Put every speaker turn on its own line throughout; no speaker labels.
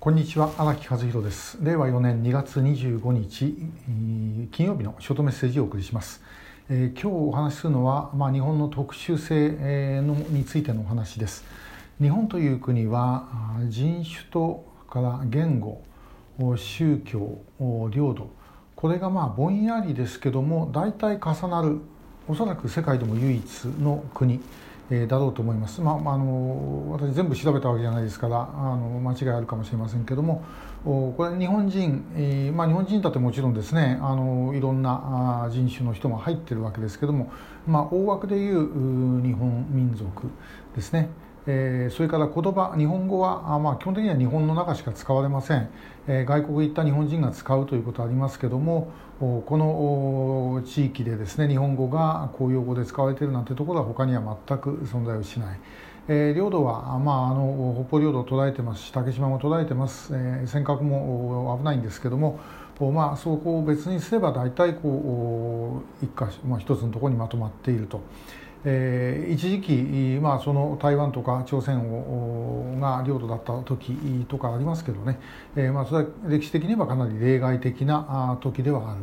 こんにちは荒木和弘です。令和4年2月25日金曜日のショートメッセージをお送りします、えー、今日お話しするのは、まあ、日本の特殊性のについてのお話です。日本という国は人種とから言語宗教領土これがまあぼんやりですけども大体重なるおそらく世界でも唯一の国。えだろうと思います、まあ、あの私全部調べたわけじゃないですからあの間違いあるかもしれませんけどもこれ日本人、えー、まあ、日本人だってもちろんですねあのいろんな人種の人も入ってるわけですけども、まあ、大枠でいう日本民族ですね。えー、それから言葉日本語はあ、まあ、基本的には日本の中しか使われません、えー、外国行った日本人が使うということはありますけどもこの地域でですね日本語が公用語で使われているなんてところは他には全く存在をしない。えー、領土は、まあ、あの北方領土を捉えてますし竹島も捉えてます、えー、尖閣も危ないんですけども、まあ、そこを別にすれば大体こう一か、まあ、一つのところにまとまっていると。えー、一時期、まあ、その台湾とか朝鮮をが領土だった時とかありますけどね、えーまあ、それは歴史的にはかなり例外的な時ではある。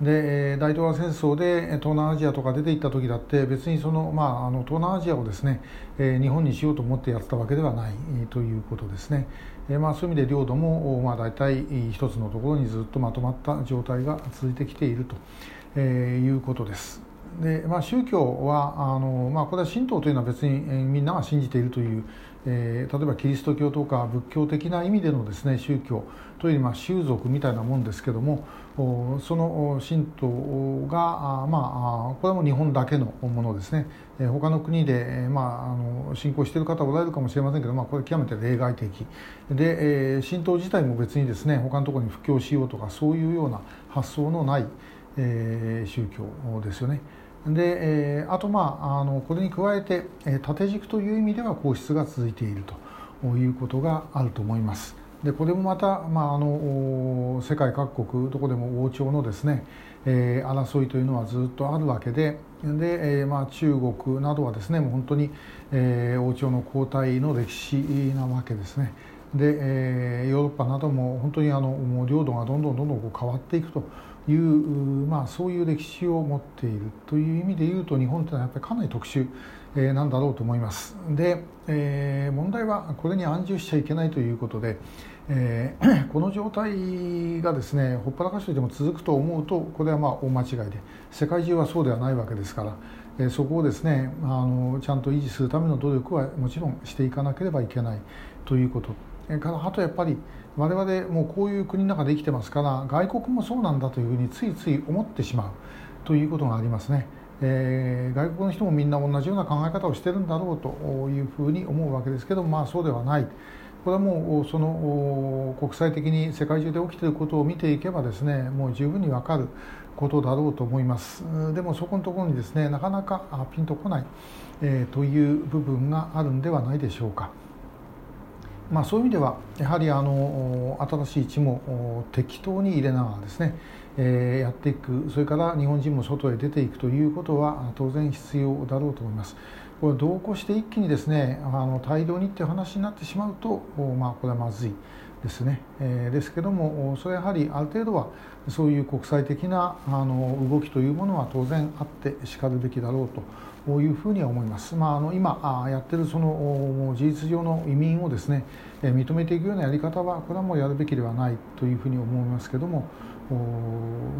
で大東亜戦争で東南アジアとか出ていった時だって別にその、まあ、あの東南アジアをですね、え、日本にしようと思ってやってたわけではないということですね、えまあ、そういう意味で領土も、まあ、大体一つのところにずっとまとまった状態が続いてきていると、え、いうことです。でまあ、宗教はあの、まあ、これは神道というのは別に、みんなが信じているという、えー、例えばキリスト教とか仏教的な意味でのです、ね、宗教というよりまあ宗族みたいなもんですけどもその神道が、まあ、これも日本だけのものですね、えー、他の国で、まあ、あの信仰している方おられるかもしれませんけど、まあ、これ極めて例外的。で、えー、神道自体も別にですね他のところに布教しようとかそういうような発想のない、えー、宗教ですよね。で、えー、あと、まあ、あのこれに加えて、えー、縦軸という意味では皇室が続いているということがあると思います。でこれもまた、まあ、あの世界各国どこでも王朝のですね、えー、争いというのはずっとあるわけでで、えーまあ、中国などはですねもう本当に、えー、王朝の交代の歴史なわけですね。で、えー、ヨーロッパなども本当にあのもう領土がどんどんどんどんこう変わっていくという、まあ、そういう歴史を持っているという意味で言うと日本というのはやっぱりかなり特殊、なんだろうと思います。で、えー、問題はこれに安住しちゃいけないということで、えー、この状態がですねほっぱらかしといても続くと思うとこれはまあ大間違いで世界中はそうではないわけですから、え、そこをですねあのちゃんと維持するための努力はもちろんしていかなければいけないということ。からあとやっぱり我々もうこういう国の中で生きてますから外国もそうなんだというふうについつい思ってしまうということがありますね。えー、外国の人もみんな同じような考え方をしてるんだろうというふうに思うわけですけどまあそうではない。これはもうその国際的に世界中で起きていることを見ていけばですねもう十分に分かることだろうと思いますでもそこのところにですねなかなかピンとこない、えー、という部分があるんではないでしょうか。まあ、そういう意味ではやはりあの新しい地も適当に入れながらですね、えー、やっていくそれから日本人も外へ出ていくということは当然必要だろうと思います。これ同行して一気にですねあの大量にっていう話になってしまうと、まあ、これはまずいですね、えー、ですけどもそれはやはりある程度はそういう国際的なあの動きというものは当然あってしかるべきだろうというふうには思います。まあ、あの今やってるその事実上の移民をですね認めていくようなやり方はこれはもうやるべきではないというふうに思いますけども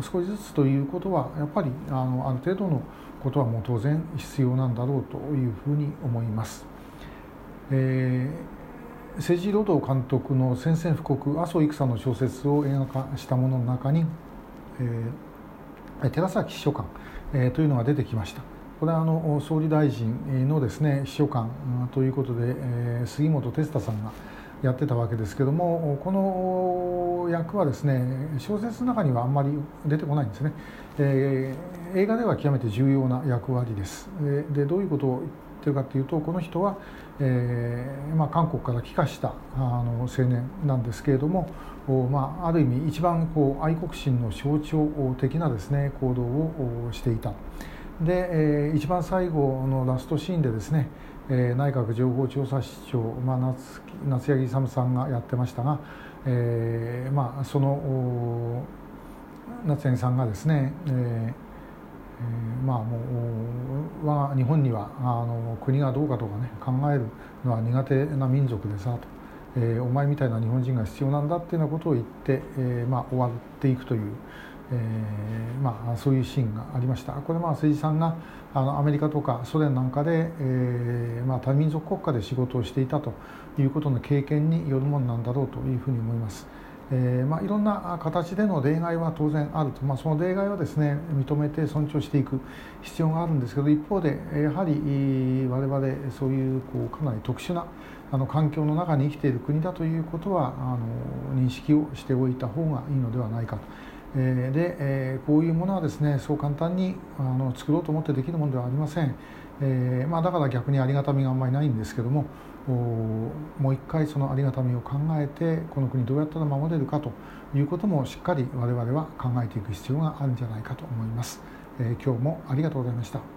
少しずつということはやっぱりあのある程度のことはもう当然必要なんだろうというふうに思います。えー、政治労働監督の宣戦布告麻生育さんの小説を映画化したものの中に、えー、寺崎秘書官、えー、というのが出てきました。これはあの総理大臣のですね秘書官ということで、え杉本哲太さんがやってたわけですけどもこの役はですね小説の中にはあんまり出てこないんですね、えー、映画では極めて重要な役割ですでどういうことをってるかというとこの人は、えーまあ、韓国から帰化したあの青年なんですけれどもまあ、ある意味一番こう愛国心の象徴的なですね行動をしていた。で、えー、一番最後のラストシーンでですね、えー、内閣情報調査室長、まあ、夏夏柳勇さんがやってましたが、えー、まあ、その夏柳さんがですね、えーえ、まあもう我が日本にはあの国がどうかとかね考えるのは苦手な民族でさと、えー、お前みたいな日本人が必要なんだっていうようなことを言って、えー、まあ終わっていくという。えーまあ、そういうシーンがありましたこれまあ政治さんがあのアメリカとかソ連なんかで、えーまあ、多民族国家で仕事をしていたということの経験によるものなんだろうというふうに思います。えーまあ、いろんな形での例外は当然あると、まあ、その例外をですね認めて尊重していく必要があるんですけど一方でやはり我々そういうこうかなり特殊なあの環境の中に生きている国だということはあの認識をしておいた方がいいのではないかと。え、で、え、こういうものはですねそう簡単にあの作ろうと思ってできるものではありません、えーまあ、だから逆にありがたみがあんまりないんですけどももう一回そのありがたみを考えてこの国どうやったら守れるかということもしっかり我々は考えていく必要があるんじゃないかと思います、えー、今日もありがとうございました。